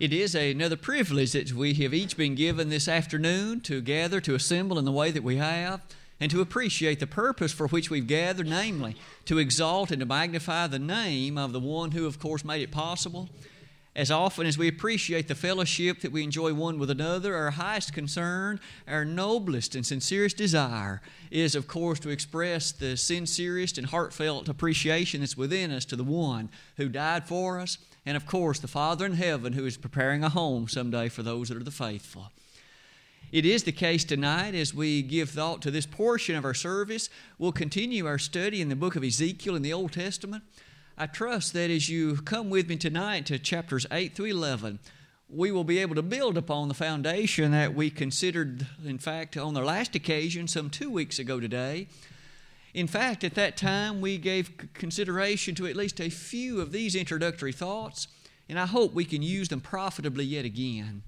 It is another privilege that we have each been given this afternoon to gather, to assemble in the way that we have, and to appreciate the purpose for which we've gathered, namely, to exalt and to magnify the name of the one who, of course, made it possible. As often as we appreciate the fellowship that we enjoy one with another, our highest concern, our noblest and sincerest desire is, of course, to express the sincerest and heartfelt appreciation that's within us to the one who died for us, and of course, the Father in heaven who is preparing a home someday for those that are the faithful. It is the case tonight as we give thought to this portion of our service. We'll continue our study in the book of Ezekiel in the Old Testament. I trust that as you come with me tonight to chapters 8 through 11, we will be able to build upon the foundation that we considered, in fact, on the last occasion, some two weeks ago today. In fact, at that time, we gave consideration to at least a few of these introductory thoughts, and I hope we can use them profitably yet again.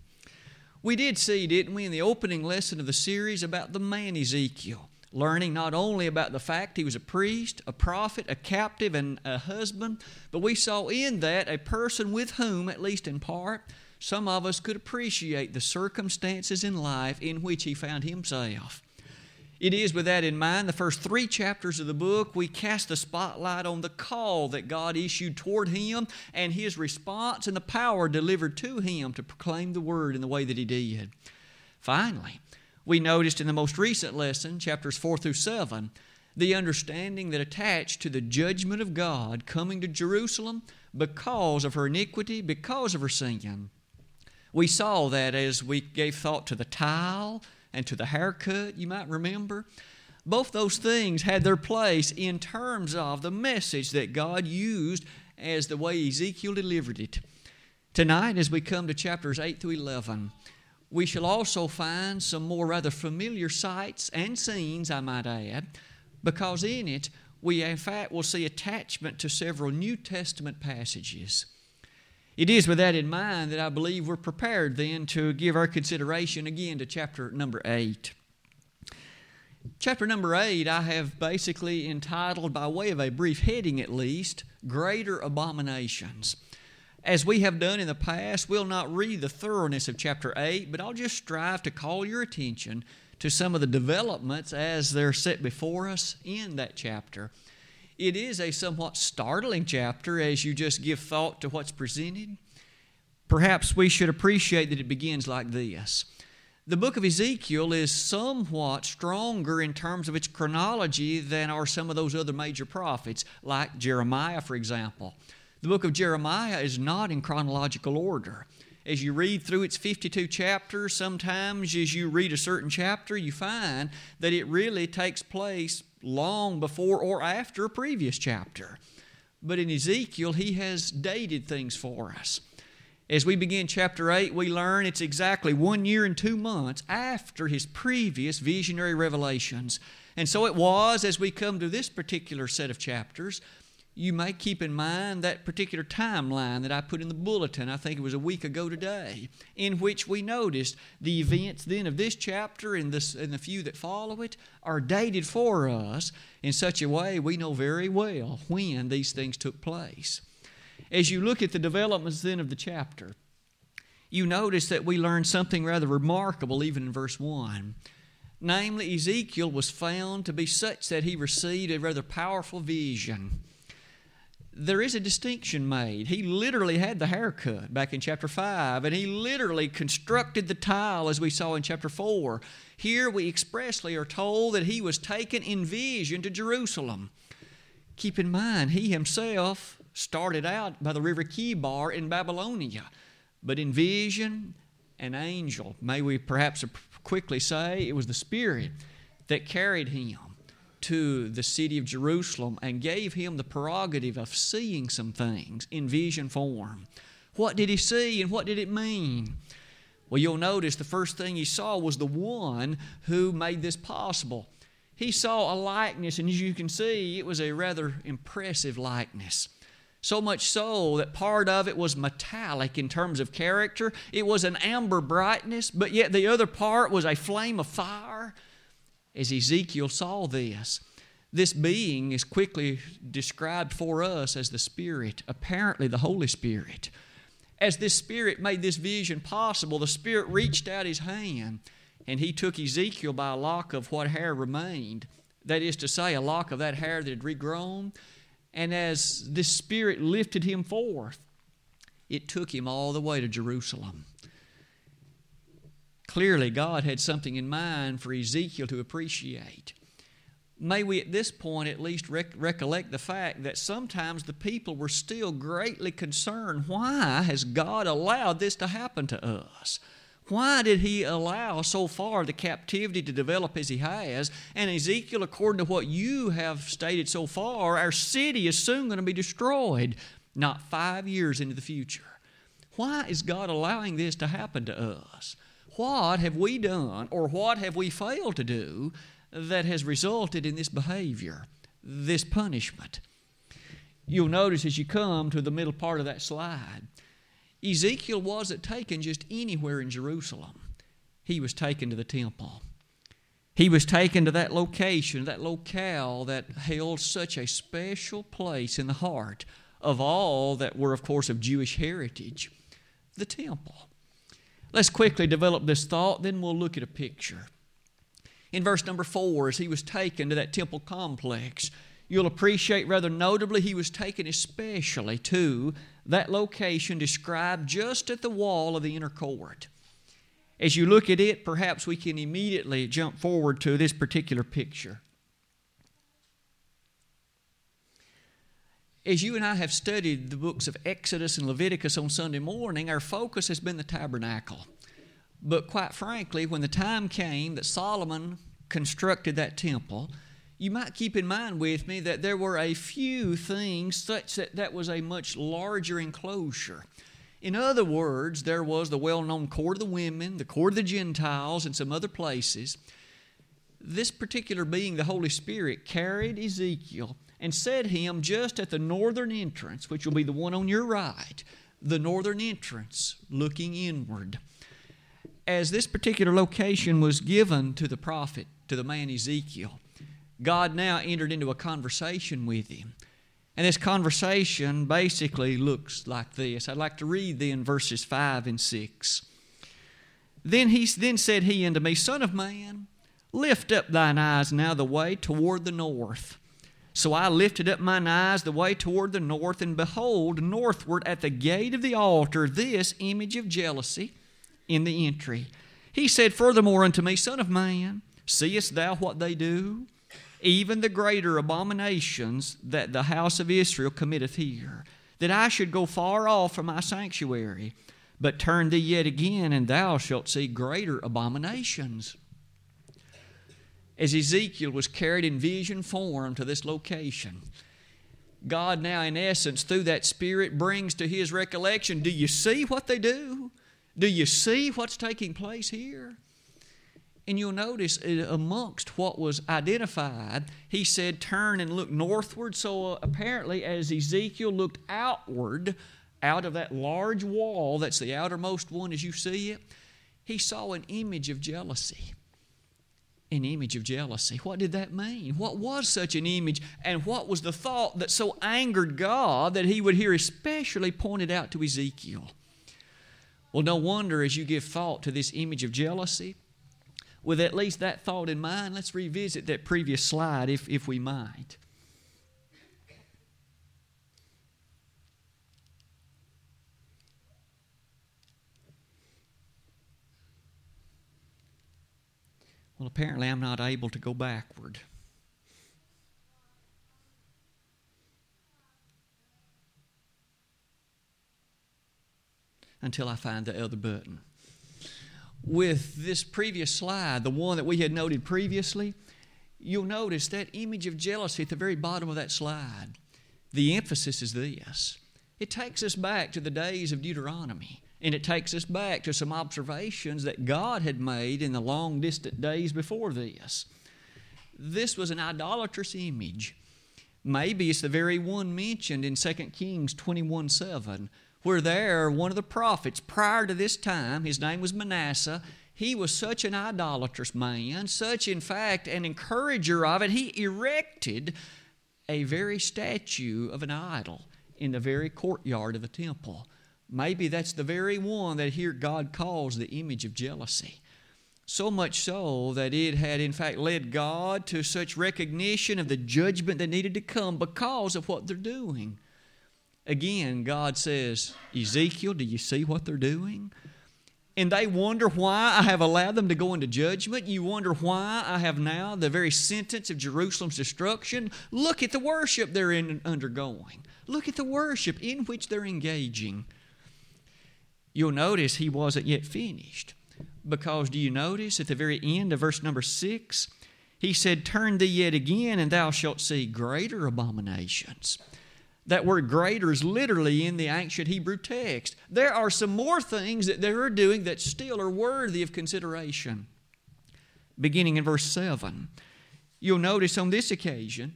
We did see, didn't we, in the opening lesson of the series about the man Ezekiel learning not only about the fact he was a priest, a prophet, a captive, and a husband, but we saw in that a person with whom, at least in part, some of us could appreciate the circumstances in life in which he found himself. It is with that in mind, the first three chapters of the book, we cast the spotlight on the call that God issued toward him and his response and the power delivered to him to proclaim the word in the way that he did. Finally, we noticed in the most recent lesson, chapters 4 through 7, the understanding that attached to the judgment of God coming to Jerusalem because of her iniquity, because of her sin. We saw that as we gave thought to the tile and to the haircut, you might remember. Both those things had their place in terms of the message that God used as the way Ezekiel delivered it. Tonight, as we come to chapters 8 through 11, we shall also find some more rather familiar sights and scenes, I might add, because in it we, in fact, will see attachment to several New Testament passages. It is with that in mind that I believe we're prepared then to give our consideration again to chapter number 8. Chapter number 8, I have basically entitled, by way of a brief heading at least, Greater Abominations. As we have done in the past, we'll not read the thoroughness of chapter 8, but I'll just strive to call your attention to some of the developments as they're set before us in that chapter. It is a somewhat startling chapter as you just give thought to what's presented. Perhaps we should appreciate that it begins like this. The book of Ezekiel is somewhat stronger in terms of its chronology than are some of those other major prophets, like Jeremiah, for example. The book of Jeremiah is not in chronological order. As you read through its 52 chapters, sometimes as you read a certain chapter, you find that it really takes place long before or after a previous chapter. But in Ezekiel, he has dated things for us. As we begin chapter 8, we learn it's exactly one year and two months after his previous visionary revelations. And so it was as we come to this particular set of chapters you may keep in mind that particular timeline that I put in the bulletin, I think it was a week ago today, in which we noticed the events then of this chapter and, this, and the few that follow it are dated for us in such a way we know very well when these things took place. As you look at the developments then of the chapter, you notice that we learn something rather remarkable even in verse 1. Namely, Ezekiel was found to be such that he received a rather powerful vision there is a distinction made. He literally had the haircut back in chapter 5, and he literally constructed the tile as we saw in chapter 4. Here we expressly are told that he was taken in vision to Jerusalem. Keep in mind, he himself started out by the river Chebar in Babylonia, but in vision, an angel, may we perhaps quickly say, it was the Spirit that carried him to the city of Jerusalem and gave him the prerogative of seeing some things in vision form. What did he see and what did it mean? Well, you'll notice the first thing he saw was the one who made this possible. He saw a likeness, and as you can see, it was a rather impressive likeness. So much so that part of it was metallic in terms of character. It was an amber brightness, but yet the other part was a flame of fire as Ezekiel saw this, this being is quickly described for us as the Spirit, apparently the Holy Spirit. As this Spirit made this vision possible, the Spirit reached out His hand and He took Ezekiel by a lock of what hair remained. That is to say, a lock of that hair that had regrown. And as this Spirit lifted him forth, it took him all the way to Jerusalem. Clearly, God had something in mind for Ezekiel to appreciate. May we at this point at least rec- recollect the fact that sometimes the people were still greatly concerned why has God allowed this to happen to us? Why did he allow so far the captivity to develop as he has? And Ezekiel, according to what you have stated so far, our city is soon going to be destroyed, not five years into the future. Why is God allowing this to happen to us? What have we done or what have we failed to do that has resulted in this behavior, this punishment? You'll notice as you come to the middle part of that slide, Ezekiel wasn't taken just anywhere in Jerusalem, he was taken to the temple. He was taken to that location, that locale that held such a special place in the heart of all that were, of course, of Jewish heritage the temple. Let's quickly develop this thought, then we'll look at a picture. In verse number four, as he was taken to that temple complex, you'll appreciate rather notably he was taken especially to that location described just at the wall of the inner court. As you look at it, perhaps we can immediately jump forward to this particular picture. As you and I have studied the books of Exodus and Leviticus on Sunday morning, our focus has been the tabernacle. But quite frankly, when the time came that Solomon constructed that temple, you might keep in mind with me that there were a few things such that that was a much larger enclosure. In other words, there was the well known court of the women, the court of the Gentiles, and some other places. This particular being, the Holy Spirit, carried Ezekiel and set him just at the northern entrance, which will be the one on your right, the northern entrance, looking inward. As this particular location was given to the prophet, to the man Ezekiel, God now entered into a conversation with him. And this conversation basically looks like this. I'd like to read then verses 5 and 6. Then he then said he unto me, Son of man, lift up thine eyes now the way toward the north so I lifted up mine eyes the way toward the north, and behold, northward at the gate of the altar, this image of jealousy in the entry. He said furthermore unto me, Son of man, seest thou what they do? Even the greater abominations that the house of Israel committeth here, that I should go far off from my sanctuary. But turn thee yet again, and thou shalt see greater abominations as Ezekiel was carried in vision form to this location. God now, in essence, through that Spirit, brings to his recollection do you see what they do? Do you see what's taking place here? And you'll notice uh, amongst what was identified, he said, Turn and look northward. So uh, apparently, as Ezekiel looked outward, out of that large wall that's the outermost one as you see it, he saw an image of jealousy an image of jealousy. What did that mean? What was such an image? And what was the thought that so angered God that he would hear especially pointed out to Ezekiel? Well, no wonder as you give thought to this image of jealousy, with at least that thought in mind, let's revisit that previous slide if, if we might. Well, apparently, I'm not able to go backward. Until I find the other button. With this previous slide, the one that we had noted previously, you'll notice that image of jealousy at the very bottom of that slide. The emphasis is this it takes us back to the days of Deuteronomy. And it takes us back to some observations that God had made in the long distant days before this. This was an idolatrous image. Maybe it's the very one mentioned in 2 Kings 21 7, where there, one of the prophets prior to this time, his name was Manasseh, he was such an idolatrous man, such, in fact, an encourager of it, he erected a very statue of an idol in the very courtyard of the temple Maybe that's the very one that here God calls the image of jealousy. So much so that it had, in fact, led God to such recognition of the judgment that needed to come because of what they're doing. Again, God says, Ezekiel, do you see what they're doing? And they wonder why I have allowed them to go into judgment. You wonder why I have now the very sentence of Jerusalem's destruction. Look at the worship they're in, undergoing. Look at the worship in which they're engaging. You'll notice he wasn't yet finished. Because do you notice at the very end of verse number six, he said, Turn thee yet again, and thou shalt see greater abominations. That word greater is literally in the ancient Hebrew text. There are some more things that they are doing that still are worthy of consideration. Beginning in verse 7, you'll notice on this occasion,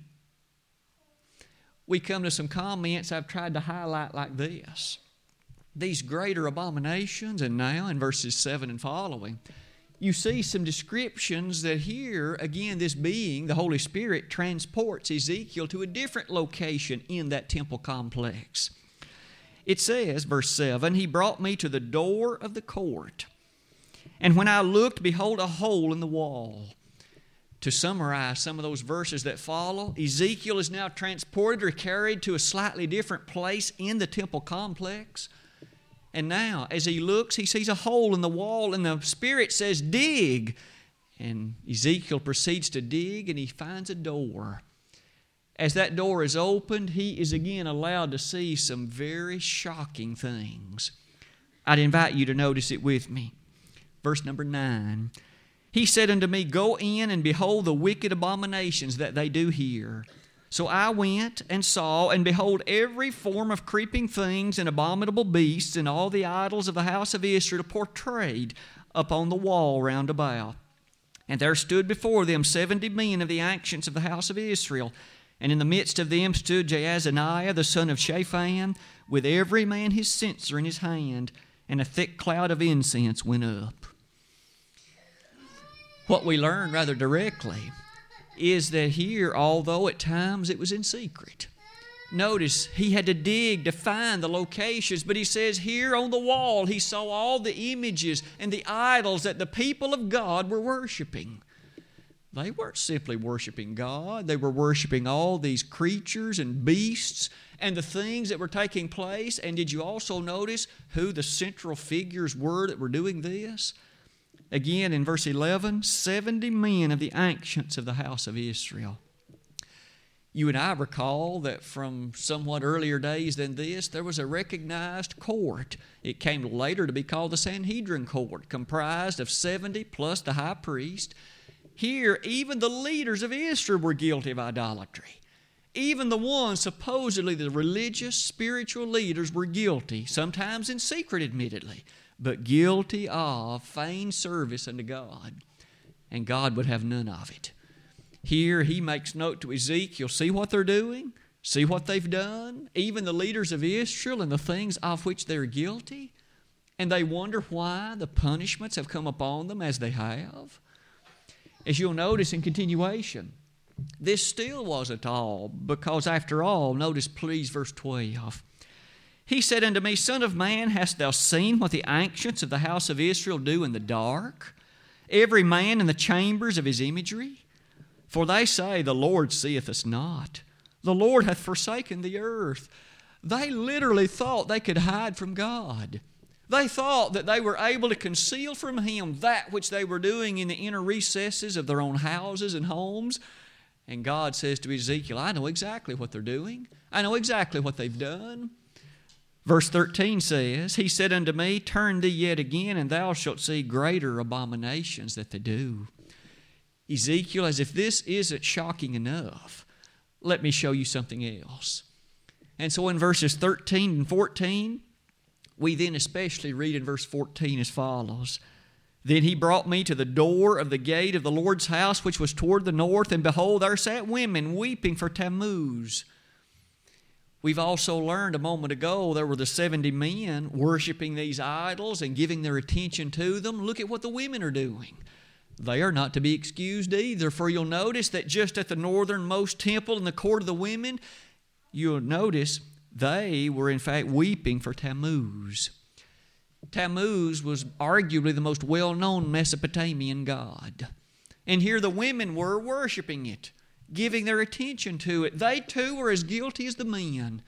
we come to some comments I've tried to highlight like this. These greater abominations, and now in verses 7 and following, you see some descriptions that here, again, this being, the Holy Spirit, transports Ezekiel to a different location in that temple complex. It says, verse 7 He brought me to the door of the court, and when I looked, behold, a hole in the wall. To summarize some of those verses that follow, Ezekiel is now transported or carried to a slightly different place in the temple complex. And now, as he looks, he sees a hole in the wall, and the Spirit says, Dig. And Ezekiel proceeds to dig, and he finds a door. As that door is opened, he is again allowed to see some very shocking things. I'd invite you to notice it with me. Verse number 9. He said unto me, Go in and behold the wicked abominations that they do here. So I went and saw, and behold, every form of creeping things and abominable beasts, and all the idols of the house of Israel portrayed upon the wall round about. And there stood before them seventy men of the ancients of the house of Israel. And in the midst of them stood Jaazaniah the son of Shaphan, with every man his censer in his hand, and a thick cloud of incense went up. What we learn rather directly is that here, although at times it was in secret, notice he had to dig to find the locations, but he says here on the wall he saw all the images and the idols that the people of God were worshiping. They weren't simply worshiping God, they were worshiping all these creatures and beasts and the things that were taking place. And did you also notice who the central figures were that were doing this? Again, in verse 11, 70 men of the ancients of the house of Israel. You and I recall that from somewhat earlier days than this, there was a recognized court. It came later to be called the Sanhedrin court, comprised of 70 plus the high priest. Here, even the leaders of Israel were guilty of idolatry. Even the ones, supposedly the religious, spiritual leaders, were guilty, sometimes in secret, admittedly but guilty of feigned service unto God. And God would have none of it. Here he makes note to Ezekiel see what they're doing, see what they've done, even the leaders of Israel and the things of which they're guilty. And they wonder why the punishments have come upon them as they have. As you'll notice in continuation, this still wasn't all, because after all, notice please verse 12. He said unto me, Son of man, hast thou seen what the ancients of the house of Israel do in the dark? Every man in the chambers of his imagery? For they say, The Lord seeth us not. The Lord hath forsaken the earth. They literally thought they could hide from God. They thought that they were able to conceal from Him that which they were doing in the inner recesses of their own houses and homes. And God says to Ezekiel, I know exactly what they're doing, I know exactly what they've done. Verse 13 says, He said unto me, Turn thee yet again, and thou shalt see greater abominations that they do. Ezekiel, as if this isn't shocking enough, let me show you something else. And so in verses 13 and 14, we then especially read in verse 14 as follows Then he brought me to the door of the gate of the Lord's house, which was toward the north, and behold, there sat women weeping for Tammuz We've also learned a moment ago there were the 70 men worshiping these idols and giving their attention to them. Look at what the women are doing. They are not to be excused either, for you'll notice that just at the northernmost temple in the court of the women, you'll notice They were, in fact, weeping for Tammuz. Tammuz was arguably the most well known Mesopotamian god. And here the women were worshiping it, giving their attention to it. They too were as guilty as the men.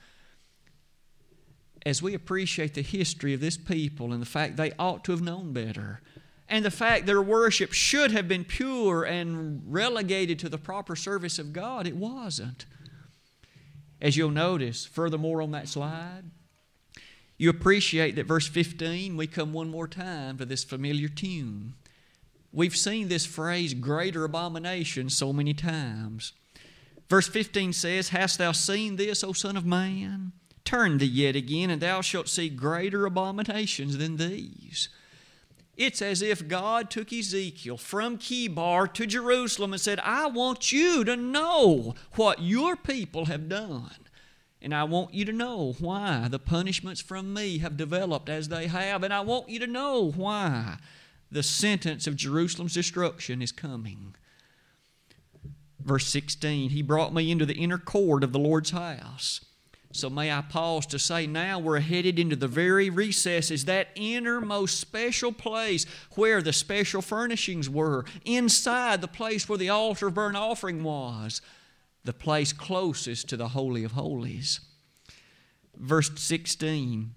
As we appreciate the history of this people and the fact they ought to have known better, and the fact their worship should have been pure and relegated to the proper service of God, it wasn't. As you'll notice, furthermore on that slide, you appreciate that verse 15, we come one more time to this familiar tune. We've seen this phrase, greater abomination, so many times. Verse 15 says, Hast thou seen this, O Son of Man? Turn thee yet again, and thou shalt see greater abominations than these. It's as if God took Ezekiel from Chebar to Jerusalem and said, I want you to know what your people have done. And I want you to know why the punishments from me have developed as they have. And I want you to know why the sentence of Jerusalem's destruction is coming. Verse 16 He brought me into the inner court of the Lord's house. So may I pause to say now we're headed into the very recesses, that innermost special place where the special furnishings were, inside the place where the altar of burnt offering was the place closest to the Holy of Holies. Verse 16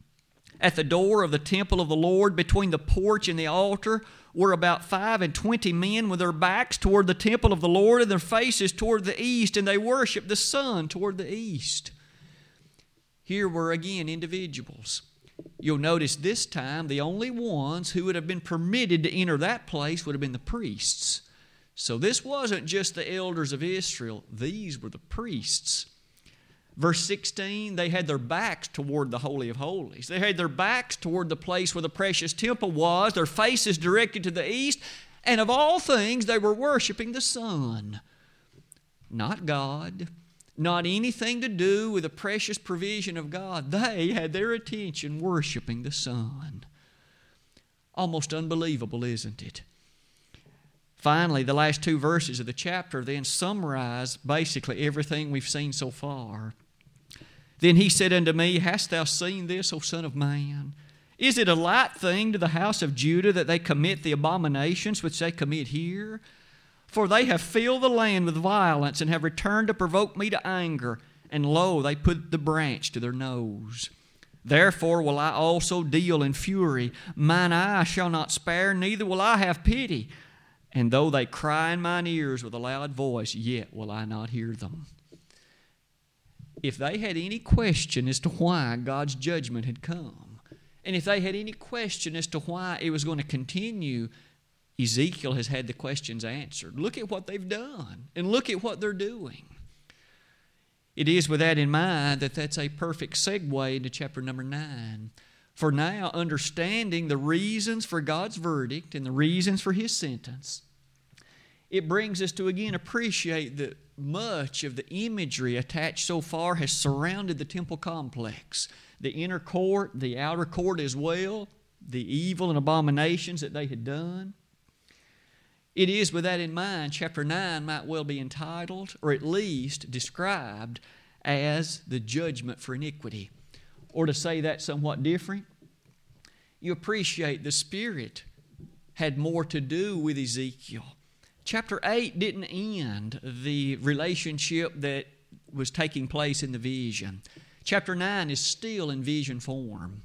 At the door of the temple of the Lord, between the porch and the altar, were about five and twenty men with their backs toward the temple of the Lord and their faces toward the east, and they worshiped the sun toward the east. Here were again individuals. You'll notice this time the only ones who would have been permitted to enter that place would have been the priests. So this wasn't just the elders of Israel, these were the priests. Verse 16, they had their backs toward the Holy of Holies. They had their backs toward the place where the precious temple was, their faces directed to the east, and of all things, they were worshiping the sun. Not God, not anything to do with the precious provision of God. They had their attention worshiping the sun. Almost unbelievable, isn't it? Finally, the last two verses of the chapter then summarize basically everything we've seen so far. Then he said unto me, Hast thou seen this, O Son of Man? Is it a light thing to the house of Judah that they commit the abominations which they commit here? For they have filled the land with violence and have returned to provoke me to anger. And lo, they put the branch to their nose. Therefore will I also deal in fury. Mine eye shall not spare, neither will I have pity. And though they cry in mine ears with a loud voice, yet will I not hear them. If they had any question as to why God's judgment had come, and if they had any question as to why it was going to continue, Ezekiel has had the questions answered. Look at what they've done, and look at what they're doing. It is with that in mind that that's a perfect segue into chapter number 9. For now, understanding the reasons for God's verdict and the reasons for His sentence, it brings us to again appreciate that much of the imagery attached so far has surrounded the temple complex the inner court, the outer court as well, the evil and abominations that they had done. It is with that in mind, chapter 9 might well be entitled, or at least described, as the judgment for iniquity. Or to say that somewhat different, you appreciate the Spirit had more to do with Ezekiel. Chapter 8 didn't end the relationship that was taking place in the vision. Chapter 9 is still in vision form.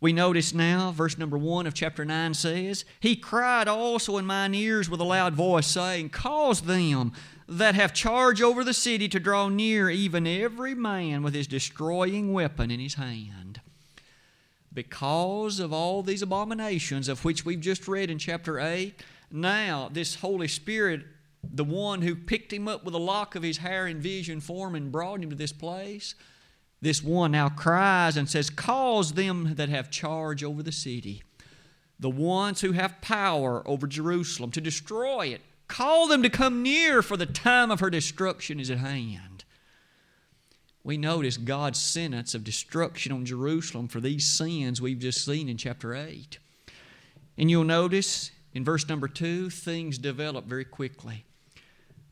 We notice now, verse number 1 of chapter 9 says, He cried also in mine ears with a loud voice, saying, Cause them that have charge over the city to draw near, even every man with his destroying weapon in his hand because of all these abominations of which we've just read in chapter 8, now this Holy Spirit, the one who picked him up with a lock of his hair in vision form and brought him to this place, this one now cries and says, Cause them that have charge over the city, the ones who have power over Jerusalem, to destroy it. Call them to come near, for the time of her destruction is at hand we notice God's sentence of destruction on Jerusalem for these sins we've just seen in chapter 8. And you'll notice in verse number 2, things develop very quickly.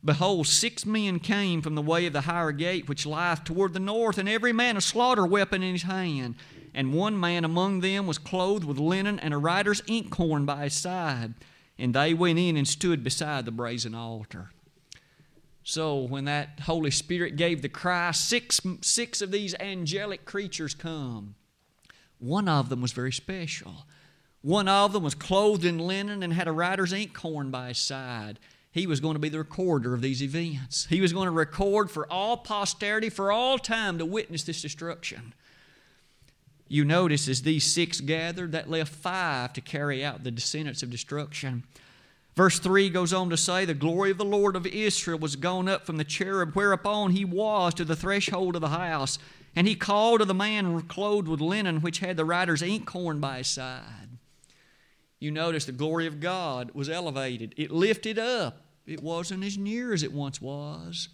Behold, six men came from the way of the higher gate, which lieth toward the north, and every man a slaughter weapon in his hand. And one man among them was clothed with linen, and a writer's inkhorn by his side. And they went in and stood beside the brazen altar. So when that Holy Spirit gave the cry, six, six of these angelic creatures come. One of them was very special. One of them was clothed in linen and had a writer's inkhorn by his side. He was going to be the recorder of these events. He was going to record for all posterity, for all time, to witness this destruction. You notice as these six gathered, that left five to carry out the descendants of destruction. Verse 3 goes on to say, The glory of the Lord of Israel was gone up from the cherub, whereupon he was to the threshold of the house. And he called to the man clothed with linen, which had the writer's inkhorn by his side. You notice the glory of God was elevated, it lifted up. It wasn't as near as it once was.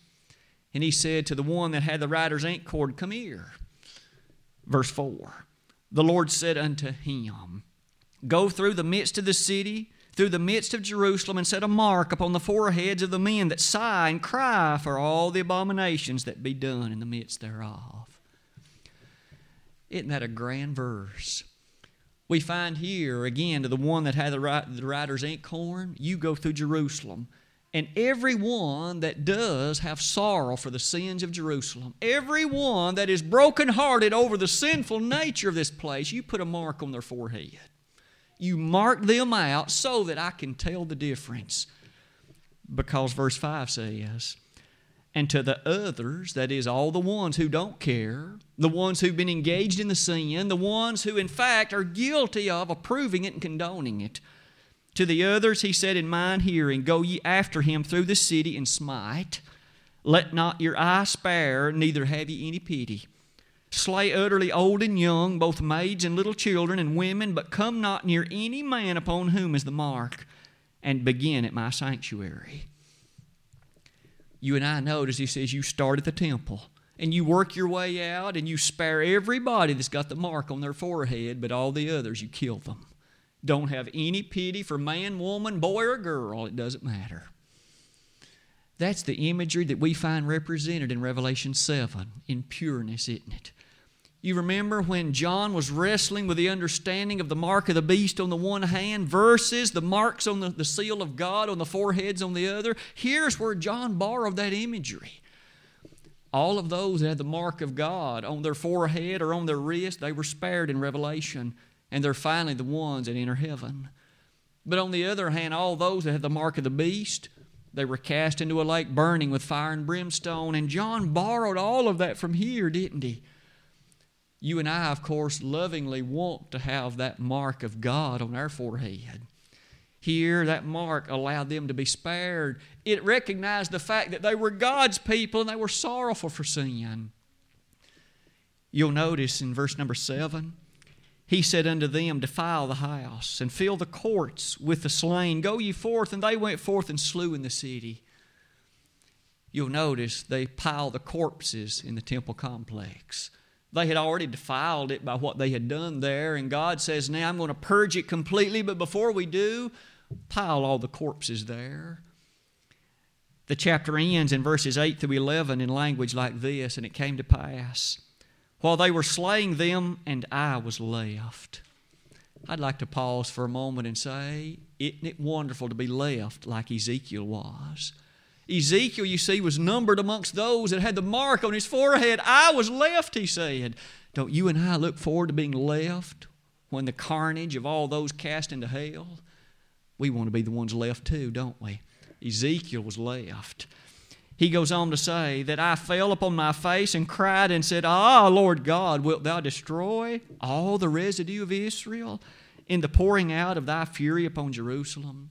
And he said to the one that had the writer's inkhorn, Come here. Verse 4 The Lord said unto him, Go through the midst of the city through the midst of Jerusalem and set a mark upon the foreheads of the men that sigh and cry for all the abominations that be done in the midst thereof. Isn't that a grand verse? We find here again to the one that had the, writer's inkhorn, you go through Jerusalem. And everyone that does have sorrow for the sins of Jerusalem, everyone that is brokenhearted over the sinful nature of this place, you put a mark on their forehead you mark them out so that I can tell the difference. Because verse 5 says, and to the others, that is, all the ones who don't care, the ones who've been engaged in the sin, the ones who, in fact, are guilty of approving it and condoning it. To the others, he said in mine hearing, Go ye after him through the city and smite. Let not your eye spare, neither have ye any pity. Slay utterly old and young, both maids and little children and women, but come not near any man upon whom is the mark, and begin at my sanctuary. You and I notice he says you start at the temple and you work your way out and you spare everybody that's got the mark on their forehead, but all the others you kill them. Don't have any pity for man, woman, boy, or girl. It doesn't matter. That's the imagery that we find represented in Revelation 7 in pureness, isn't it? You remember when John was wrestling with the understanding of the mark of the beast on the one hand versus the marks on the, the seal of God on the foreheads on the other? Here's where John borrowed that imagery. All of those that had the mark of God on their forehead or on their wrist, they were spared in Revelation, and they're finally the ones that enter heaven. But on the other hand, all those that had the mark of the beast, they were cast into a lake burning with fire and brimstone. And John borrowed all of that from here, didn't he? You and I, of course, lovingly want to have that mark of God on our forehead. Here, that mark allowed them to be spared. It recognized the fact that they were God's people and they were sorrowful for sin. You'll notice in verse number 7 he said unto them, Defile the house and fill the courts with the slain. Go ye forth. And they went forth and slew in the city. You'll notice they piled the corpses in the temple complex. They had already defiled it by what they had done there, and God says, Now I'm going to purge it completely, but before we do, pile all the corpses there. The chapter ends in verses 8 through 11 in language like this And it came to pass, while they were slaying them, and I was left. I'd like to pause for a moment and say, Isn't it wonderful to be left like Ezekiel was? Ezekiel, you see, was numbered amongst those that had the mark on his forehead. I was left, he said. Don't you and I look forward to being left when the carnage of all those cast into hell? We want to be the ones left too, don't we? Ezekiel was left. He goes on to say that I fell upon my face and cried and said, Ah, Lord God, wilt thou destroy all the residue of Israel in the pouring out of thy fury upon Jerusalem?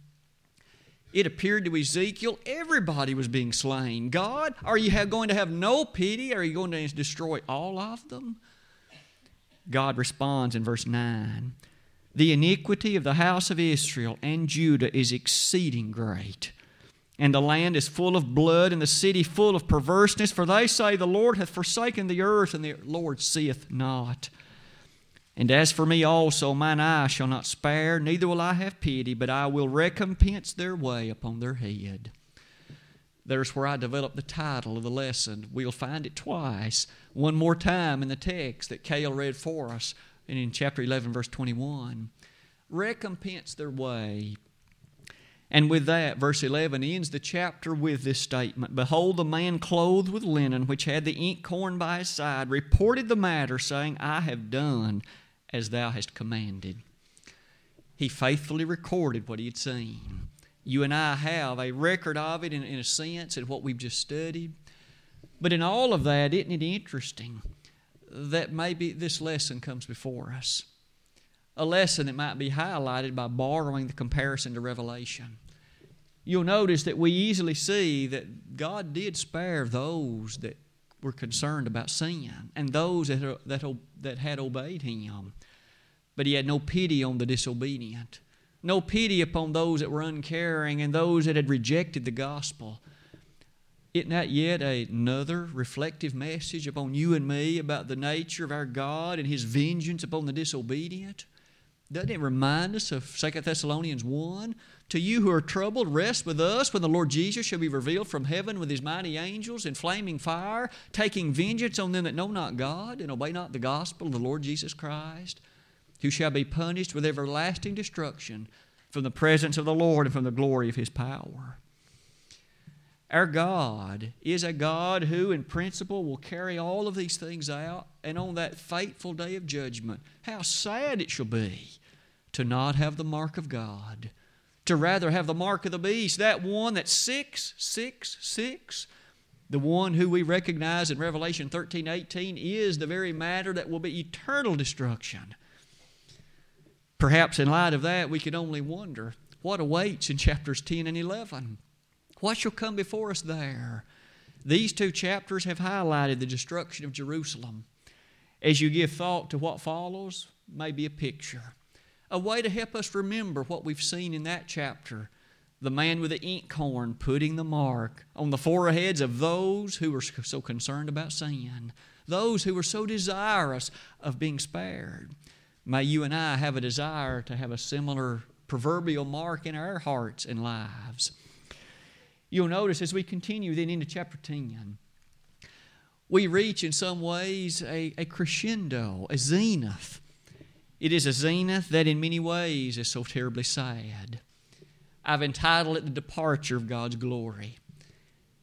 It appeared to Ezekiel everybody was being slain. God, are you going to have no pity? Are you going to destroy all of them? God responds in verse 9 The iniquity of the house of Israel and Judah is exceeding great. And the land is full of blood, and the city full of perverseness. For they say, The Lord hath forsaken the earth, and the Lord seeth not. And as for me also, mine eye shall not spare, neither will I have pity, but I will recompense their way upon their head. There's where I developed the title of the lesson. We'll find it twice, one more time in the text that Cale read for us, and in chapter 11, verse 21. Recompense their way. And with that, verse 11 ends the chapter with this statement Behold, the man clothed with linen, which had the inkhorn by his side, reported the matter, saying, I have done as thou hast commanded. He faithfully recorded what he had seen. You and I have a record of it in, in a sense in what we've just studied. But in all of that, isn't it interesting that maybe this lesson comes before us? A lesson that might be highlighted by borrowing the comparison to Revelation. You'll notice that we easily see that God did spare those that were concerned about sin and those that, that, that had obeyed Him. But He had no pity on the disobedient no pity upon those that were uncaring and those that had rejected the gospel. Isn't that yet another reflective message upon you and me about the nature of our God and His vengeance upon the disobedient? Doesn't it remind us of 2 Thessalonians 1? To you who are troubled, rest with us when the Lord Jesus shall be revealed from heaven with his mighty angels in flaming fire, taking vengeance on them that know not God and obey not the gospel of the Lord Jesus Christ who shall be punished with everlasting destruction from the presence of the Lord and from the glory of his power. Our God is a God who, in principle, will carry all of these things out, and on that fateful day of judgment, how sad it shall be to not have the mark of God, to rather have the mark of the beast, that one that's 666, the one who we recognize in Revelation 13 18 is the very matter that will be eternal destruction. Perhaps in light of that, we could only wonder what awaits in chapters 10 and 11. What shall come before us there? These two chapters have highlighted the destruction of Jerusalem. As you give thought to what follows, maybe a picture. A way to help us remember what we've seen in that chapter the man with the inkhorn putting the mark on the foreheads of those who were so concerned about sin, those who were so desirous of being spared. May you and I have a desire to have a similar proverbial mark in our hearts and lives. You'll notice as we continue then into chapter 10, we reach in some ways a, a crescendo, a zenith. It is a zenith that in many ways is so terribly sad. I've entitled it The Departure of God's Glory.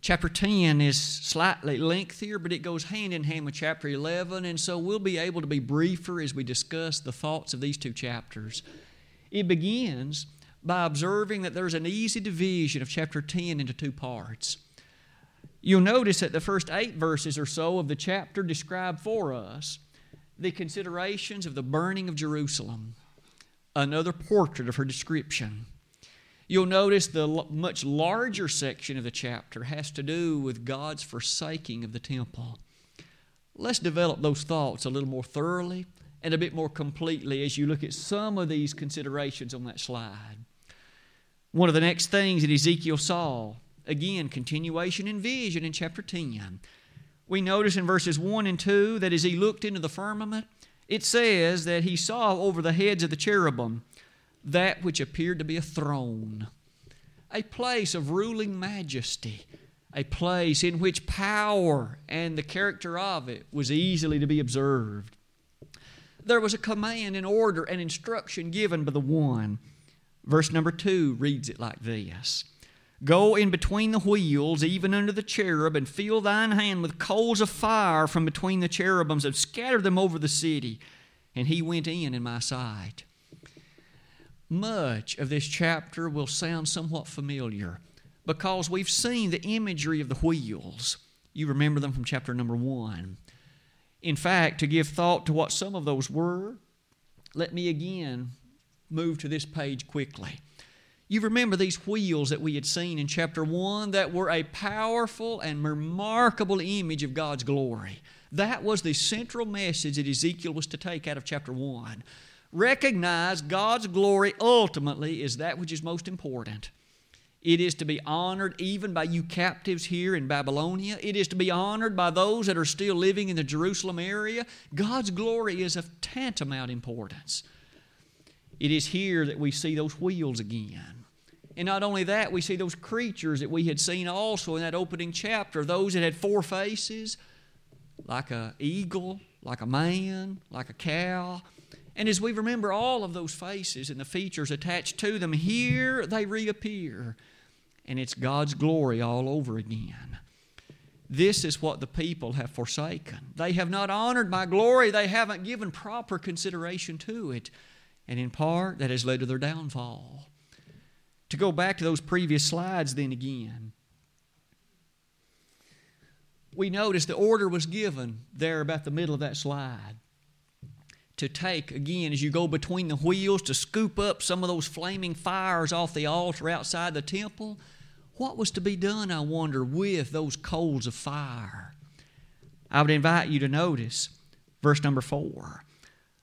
Chapter 10 is slightly lengthier, but it goes hand in hand with chapter 11, and so we'll be able to be briefer as we discuss the thoughts of these two chapters. It begins by observing that there's an easy division of chapter 10 into two parts. You'll notice that the first eight verses or so of the chapter describe for us the considerations of the burning of Jerusalem, another portrait of her description. You'll notice the much larger section of the chapter has to do with God's forsaking of the temple. Let's develop those thoughts a little more thoroughly and a bit more completely as you look at some of these considerations on that slide. One of the next things that Ezekiel saw, again, continuation in vision in chapter 10. We notice in verses 1 and 2 that as he looked into the firmament, it says that he saw over the heads of the cherubim that which appeared to be a throne, a place of ruling majesty, a place in which power and the character of it was easily to be observed. There was a command and order and instruction given by the one. Verse number two reads it like this Go in between the wheels, even under the cherub, and fill thine hand with coals of fire from between the cherubims, and scatter them over the city. And he went in in my sight much of this chapter will sound somewhat familiar because we've seen the imagery of the wheels. You remember them from chapter number one. In fact, to give thought to what some of those were, let me again move to this page quickly. You remember these wheels that we had seen in chapter 1 that were a powerful and remarkable image of God's glory. That was the central message that Ezekiel was to take out of chapter 1 recognize God's glory ultimately is that which is most important. It is to be honored even by you captives here in Babylonia. It is to be honored by those that are still living in the Jerusalem area. God's glory is of tantamount importance. It is here that we see those wheels again. And not only that, we see those creatures that we had seen also in that opening chapter, those that had four faces, like a eagle, like a man, like a cow. And as we remember all of those faces and the features attached to them, here they reappear. And it's God's glory all over again. This is what the people have forsaken. They have not honored my glory, they haven't given proper consideration to it. And in part, that has led to their downfall. To go back to those previous slides, then again, we notice the order was given there about the middle of that slide to take, again, as you go between the wheels, to scoop up some of those flaming fires off the altar outside the temple. What was to be done, I wonder, with those coals of fire? I would invite you to notice verse number four.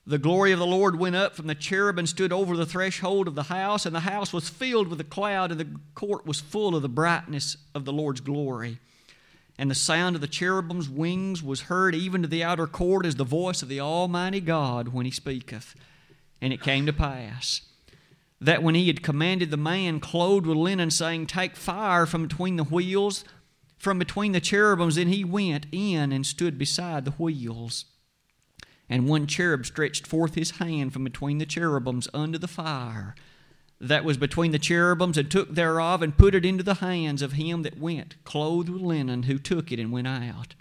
The glory of the Lord went up from the cherub and stood over the threshold of the house, and the house was filled with a cloud, and the court was full of the brightness of the Lord's glory. And the sound of the cherubim's wings was heard even to the outer court as the voice of the Almighty God when he speaketh. And it came to pass that when he had commanded the man clothed with linen, saying, Take fire from between the wheels, from between the cherubims, then he went in and stood beside the wheels. And one cherub stretched forth his hand from between the cherubims unto the fire that was between the cherubims, and took thereof, and put it into the hands of him that went, clothed with linen, who took it and went out.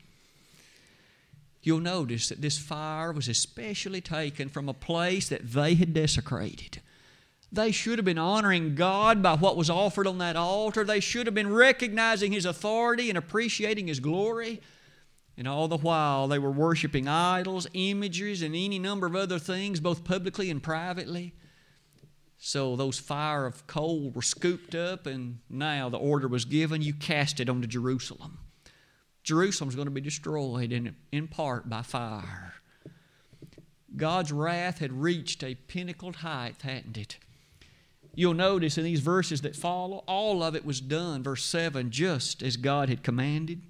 You'll notice that this fire was especially taken from a place that they had desecrated. They should have been honoring God by what was offered on that altar. They should have been recognizing His authority and appreciating His glory. And all the while, they were worshiping idols, images, and any number of other things, both publicly and privately. So those fire of coal were scooped up, and now the order was given you cast it onto Jerusalem. Jerusalem's going to be destroyed in, in part by fire. God's wrath had reached a pinnacled height, hadn't it? You'll notice in these verses that follow, all of it was done, verse 7, just as God had commanded.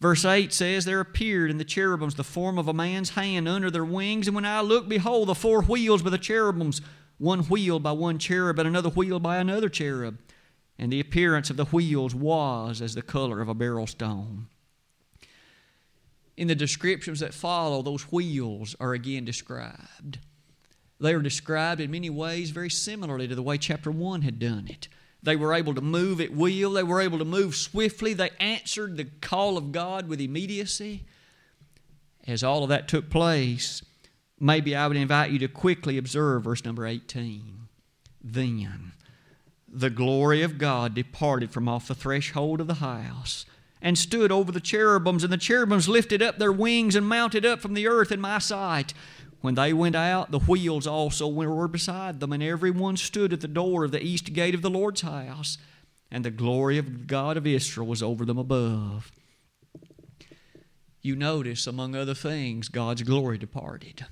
Verse 8 says, There appeared in the cherubims the form of a man's hand under their wings, and when I looked, behold, the four wheels with the cherubims, one wheel by one cherub, and another wheel by another cherub. And the appearance of the wheels was as the color of a beryl stone. In the descriptions that follow, those wheels are again described. They are described in many ways very similarly to the way chapter 1 had done it. They were able to move at will, they were able to move swiftly, they answered the call of God with immediacy. As all of that took place, maybe I would invite you to quickly observe verse number 18. Then the glory of God departed from off the threshold of the house and stood over the cherubims, and the cherubims lifted up their wings and mounted up from the earth in my sight. When they went out, the wheels also were beside them, and every one stood at the door of the east gate of the Lord's house, and the glory of God of Israel was over them above. You notice, among other things, God's glory departed.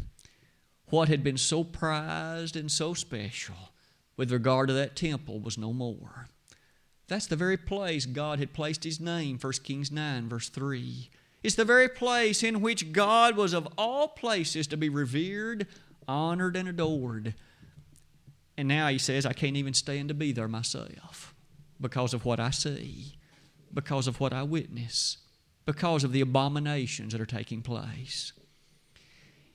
What had been so prized and so special with regard to that temple was no more. That's the very place God had placed His name, 1 Kings 9, verse 3. It's the very place in which God was of all places to be revered, honored, and adored. And now he says, I can't even stand to be there myself because of what I see, because of what I witness, because of the abominations that are taking place.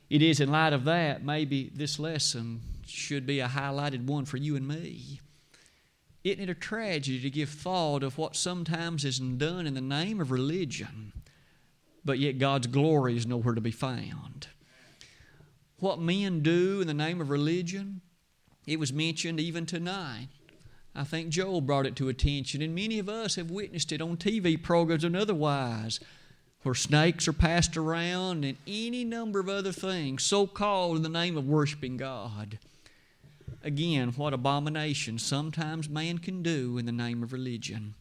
It is in light of that, maybe this lesson should be a highlighted one for you and me. Isn't it a tragedy to give thought of what sometimes is done in the name of religion? but yet God's glory is nowhere to be found. What men do in the name of religion, it was mentioned even tonight. I think Joel brought it to attention, and many of us have witnessed it on TV programs and otherwise, where snakes are passed around and any number of other things, so called in the name of worshiping God. Again, what abomination sometimes man can do in the name of religion.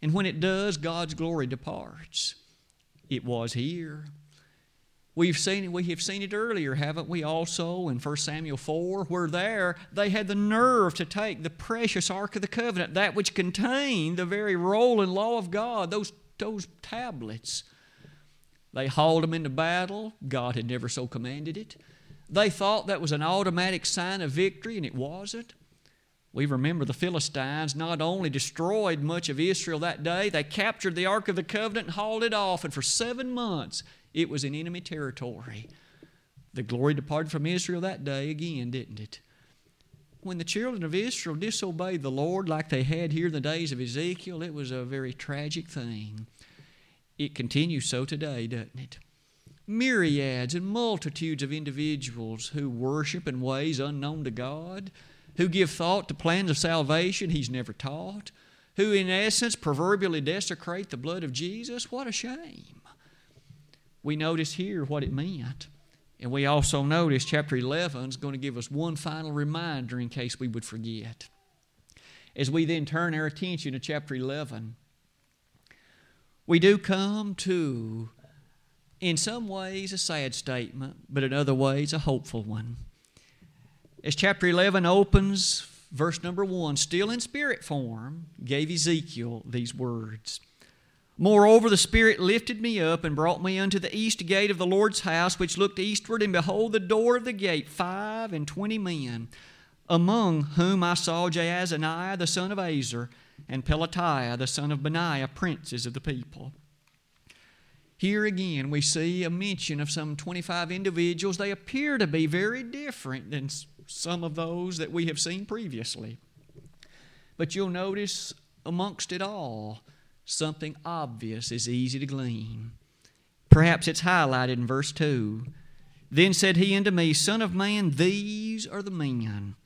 And when it does, God's glory departs. It was here. We've seen it, we have seen it earlier, haven't we? Also in 1 Samuel 4, where there they had the nerve to take the precious Ark of the Covenant, that which contained the very roll and law of God, those, those tablets. They hauled them into battle. God had never so commanded it. They thought that was an automatic sign of victory, and it wasn't. We remember the Philistines not only destroyed much of Israel that day, they captured the Ark of the Covenant and hauled it off, and for seven months it was in enemy territory. The glory departed from Israel that day again, didn't it? When the children of Israel disobeyed the Lord like they had here in the days of Ezekiel, it was a very tragic thing. It continues so today, doesn't it? Myriads and multitudes of individuals who worship in ways unknown to God, who give thought to plans of salvation He's never taught, who in essence proverbially desecrate the blood of Jesus. What a shame. We notice here what it meant. And we also notice chapter 11 is going to give us one final reminder in case we would forget. As we then turn our attention to chapter 11, we do come to, in some ways, a sad statement, but in other ways, a hopeful one. As chapter 11 opens, verse number 1, still in spirit form, gave Ezekiel these words. Moreover, the Spirit lifted me up and brought me unto the east gate of the Lord's house, which looked eastward, and behold, the door of the gate, five and twenty men, among whom I saw Jaazaniah the son of Azur, and Pelatiah the son of Benaiah, princes of the people. Here again, we see a mention of some 25 individuals. They appear to be very different than some of those that we have seen previously. But you'll notice amongst it all, something obvious is easy to glean. Perhaps it's highlighted in verse 2. Then said he unto me, Son of man, these are the men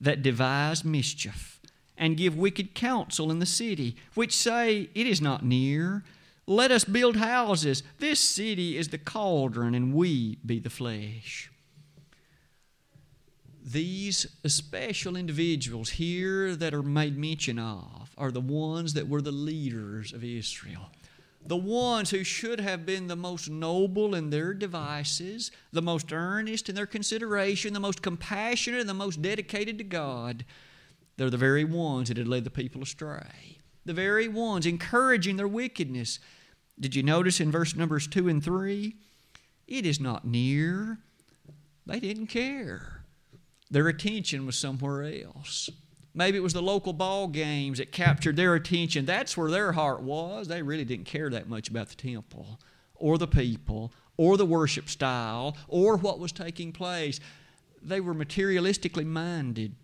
that devise mischief and give wicked counsel in the city, which say, It is not near. Let us build houses. This city is the cauldron, and we be the flesh these special individuals here that are made mention of are the ones that were the leaders of Israel. The ones who should have been the most noble in their devices, the most earnest in their consideration, the most compassionate, and the most dedicated to God. They're the very ones that had led the people astray. The very ones encouraging their wickedness. Did you notice in verse numbers 2 and 3? It is not near. They didn't care. Their attention was somewhere else. Maybe it was the local ball games that captured their attention. That's where their heart was. They really didn't care that much about the temple or the people or the worship style or what was taking place. They were materialistically minded.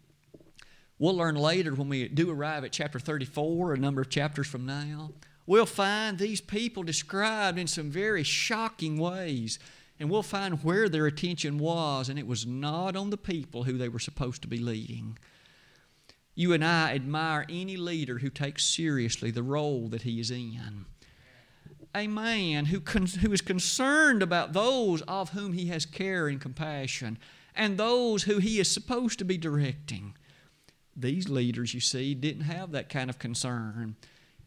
We'll learn later when we do arrive at chapter 34, a number of chapters from now. We'll find these people described in some very shocking ways. And we'll find where their attention was, and it was not on the people who they were supposed to be leading. You and I admire any leader who takes seriously the role that he is in. A man who, con- who is concerned about those of whom he has care and compassion and those who he is supposed to be directing. These leaders, you see, didn't have that kind of concern.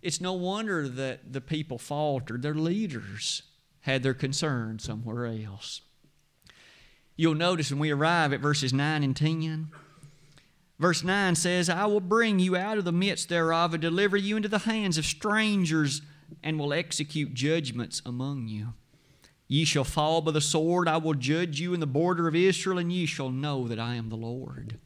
It's no wonder that the people faltered. Their leaders had their concern somewhere else. You'll notice when we arrive at verses 9 and 10, verse 9 says, I will bring you out of the midst thereof and deliver you into the hands of strangers and will execute judgments among you. Ye shall fall by the sword, I will judge you in the border of Israel, and ye shall know that I am the Lord.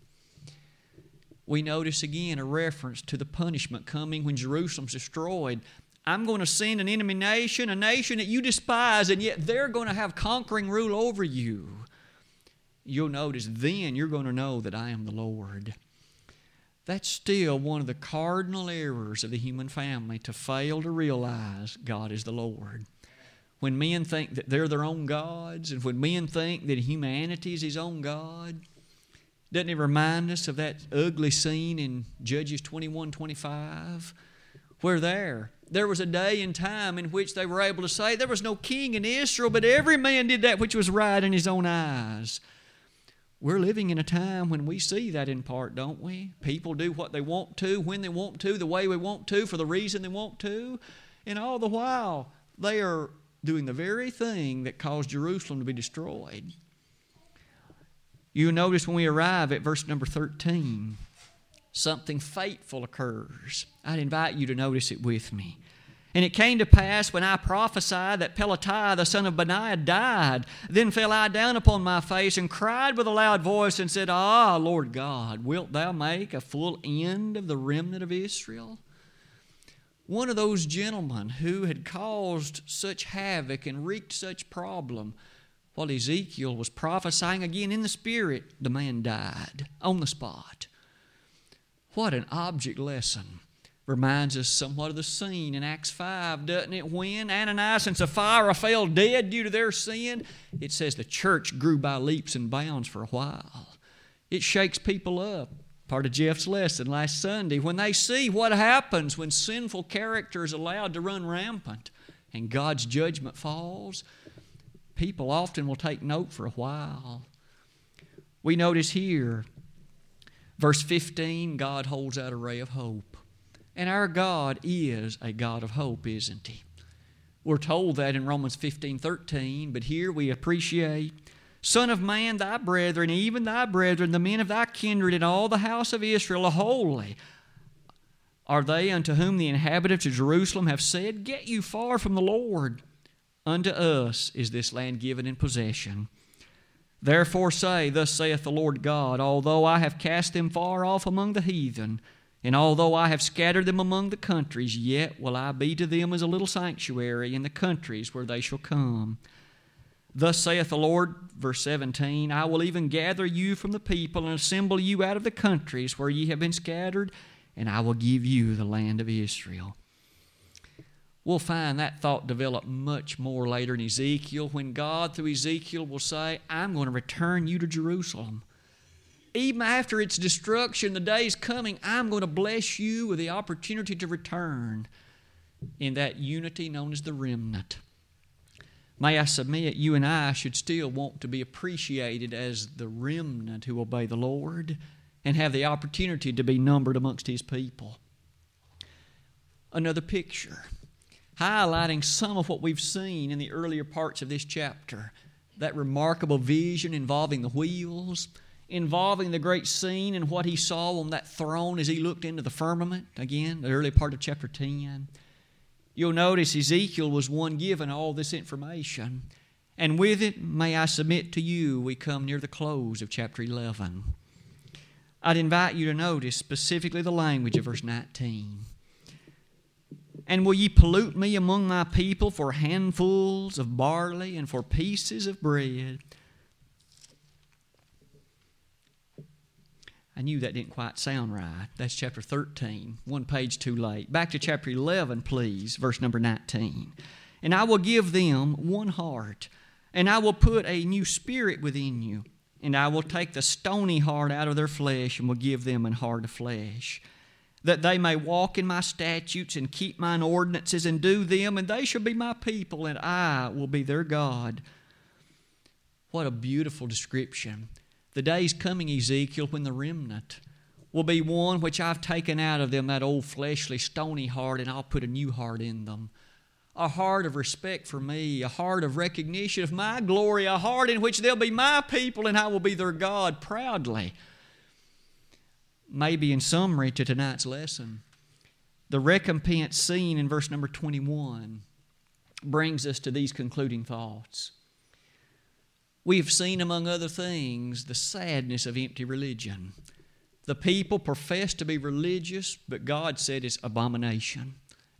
We notice again a reference to the punishment coming when Jerusalem's destroyed. I'm going to send an enemy nation, a nation that you despise, and yet they're going to have conquering rule over you. You'll notice then you're going to know that I am the Lord. That's still one of the cardinal errors of the human family to fail to realize God is the Lord. When men think that they're their own gods, and when men think that humanity is his own God, doesn't it remind us of that ugly scene in Judges 21 25? Where there, there was a day and time in which they were able to say there was no king in Israel, but every man did that which was right in his own eyes. We're living in a time when we see that in part, don't we? People do what they want to, when they want to, the way we want to, for the reason they want to. And all the while, they are doing the very thing that caused Jerusalem to be destroyed. You notice when we arrive at verse number 13, something fateful occurs. I'd invite you to notice it with me. And it came to pass when I prophesied that Pelatiah the son of Benaiah died. Then fell I down upon my face and cried with a loud voice and said, Ah, Lord God, wilt thou make a full end of the remnant of Israel? One of those gentlemen who had caused such havoc and wreaked such problem, while Ezekiel was prophesying again in the Spirit, the man died on the spot. What an object lesson reminds us somewhat of the scene in Acts 5, doesn't it? When Ananias and Sapphira fell dead due to their sin, it says the church grew by leaps and bounds for a while. It shakes people up. Part of Jeff's lesson last Sunday, when they see what happens when sinful character is allowed to run rampant and God's judgment falls, people often will take note for a while. We notice here, verse 15, God holds out a ray of hope. And our God is a God of hope, isn't He? We're told that in Romans 15 13, but here we appreciate Son of man, thy brethren, even thy brethren, the men of thy kindred, and all the house of Israel are wholly. Are they unto whom the inhabitants of Jerusalem have said, Get you far from the Lord? Unto us is this land given in possession. Therefore say, Thus saith the Lord God, Although I have cast them far off among the heathen, and although I have scattered them among the countries, yet will I be to them as a little sanctuary in the countries where they shall come. Thus saith the Lord, verse 17 I will even gather you from the people and assemble you out of the countries where ye have been scattered, and I will give you the land of Israel. We'll find that thought develop much more later in Ezekiel when God, through Ezekiel, will say, I'm going to return you to Jerusalem even after its destruction, the day is coming, I'm going to bless you with the opportunity to return in that unity known as the remnant. May I submit, you and I should still want to be appreciated as the remnant who obey the Lord and have the opportunity to be numbered amongst His people. Another picture highlighting some of what we've seen in the earlier parts of this chapter that remarkable vision involving the wheels involving the great scene and what he saw on that throne as he looked into the firmament, again, the early part of chapter 10. You'll notice Ezekiel was one given all this information. And with it, may I submit to you, we come near the close of chapter 11. I'd invite you to notice specifically the language of verse 19. And will ye pollute me among my people for handfuls of barley and for pieces of bread? I knew that didn't quite sound right. That's chapter 13, one page too late. Back to chapter 11, please, verse number 19. And I will give them one heart, and I will put a new spirit within you, and I will take the stony heart out of their flesh, and will give them an heart of flesh, that they may walk in my statutes and keep mine ordinances and do them, and they shall be my people, and I will be their God. What a beautiful description the day's coming, Ezekiel, when the remnant will be one which I've taken out of them, that old fleshly, stony heart, and I'll put a new heart in them. A heart of respect for me, a heart of recognition of my glory, a heart in which they'll be my people and I will be their God proudly. Maybe in summary to tonight's lesson, the recompense seen in verse number 21 brings us to these concluding thoughts. We have seen, among other things, the sadness of empty religion. The people profess to be religious, but God said it's abomination.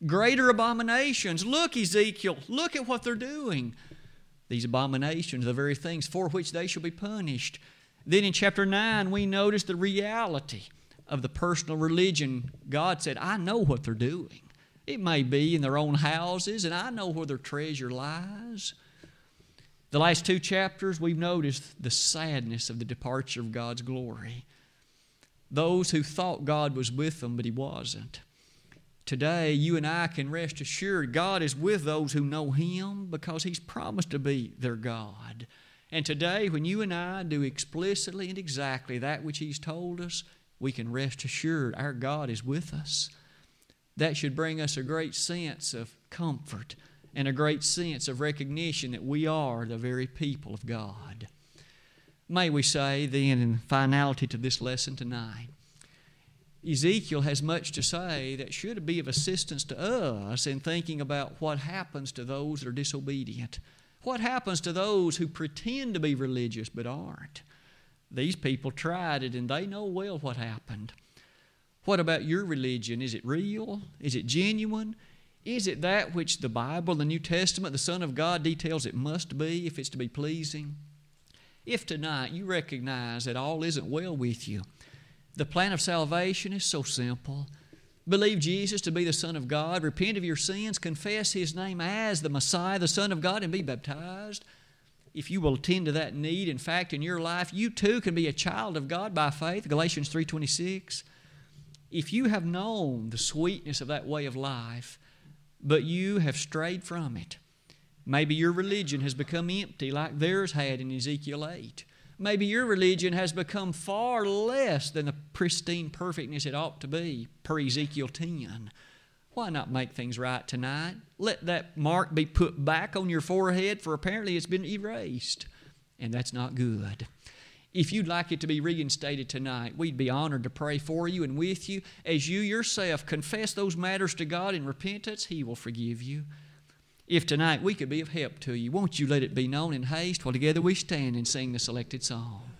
Greater abominations. Look, Ezekiel, look at what they're doing. These abominations are the very things for which they shall be punished. Then in chapter 9, we notice the reality of the personal religion. God said, I know what they're doing. It may be in their own houses, and I know where their treasure lies. The last two chapters, we've noticed the sadness of the departure of God's glory. Those who thought God was with them, but He wasn't. Today, you and I can rest assured God is with those who know Him because He's promised to be their God. And today, when you and I do explicitly and exactly that which He's told us, we can rest assured our God is with us. That should bring us a great sense of comfort and a great sense of recognition that we are the very people of God. May we say then, in finality to this lesson tonight, Ezekiel has much to say that should be of assistance to us in thinking about what happens to those that are disobedient. What happens to those who pretend to be religious but aren't? These people tried it and they know well what happened. What about your religion? Is it real? Is it genuine? Is it that which the Bible, the New Testament, the Son of God details it must be if it's to be pleasing? If tonight you recognize that all isn't well with you, the plan of salvation is so simple. Believe Jesus to be the Son of God, repent of your sins, confess His name as the Messiah, the Son of God, and be baptized. If you will attend to that need, in fact, in your life, you too can be a child of God by faith. Galatians 3:26. If you have known the sweetness of that way of life, but you have strayed from it, maybe your religion has become empty like theirs had in Ezekiel 8. Maybe your religion has become far less than the pristine perfectness it ought to be, per Ezekiel 10. Why not make things right tonight? Let that mark be put back on your forehead, for apparently it's been erased, and that's not good. If you'd like it to be reinstated tonight, we'd be honored to pray for you and with you. As you yourself confess those matters to God in repentance, He will forgive you. If tonight we could be of help to you, won't you let it be known in haste while together we stand and sing the selected song?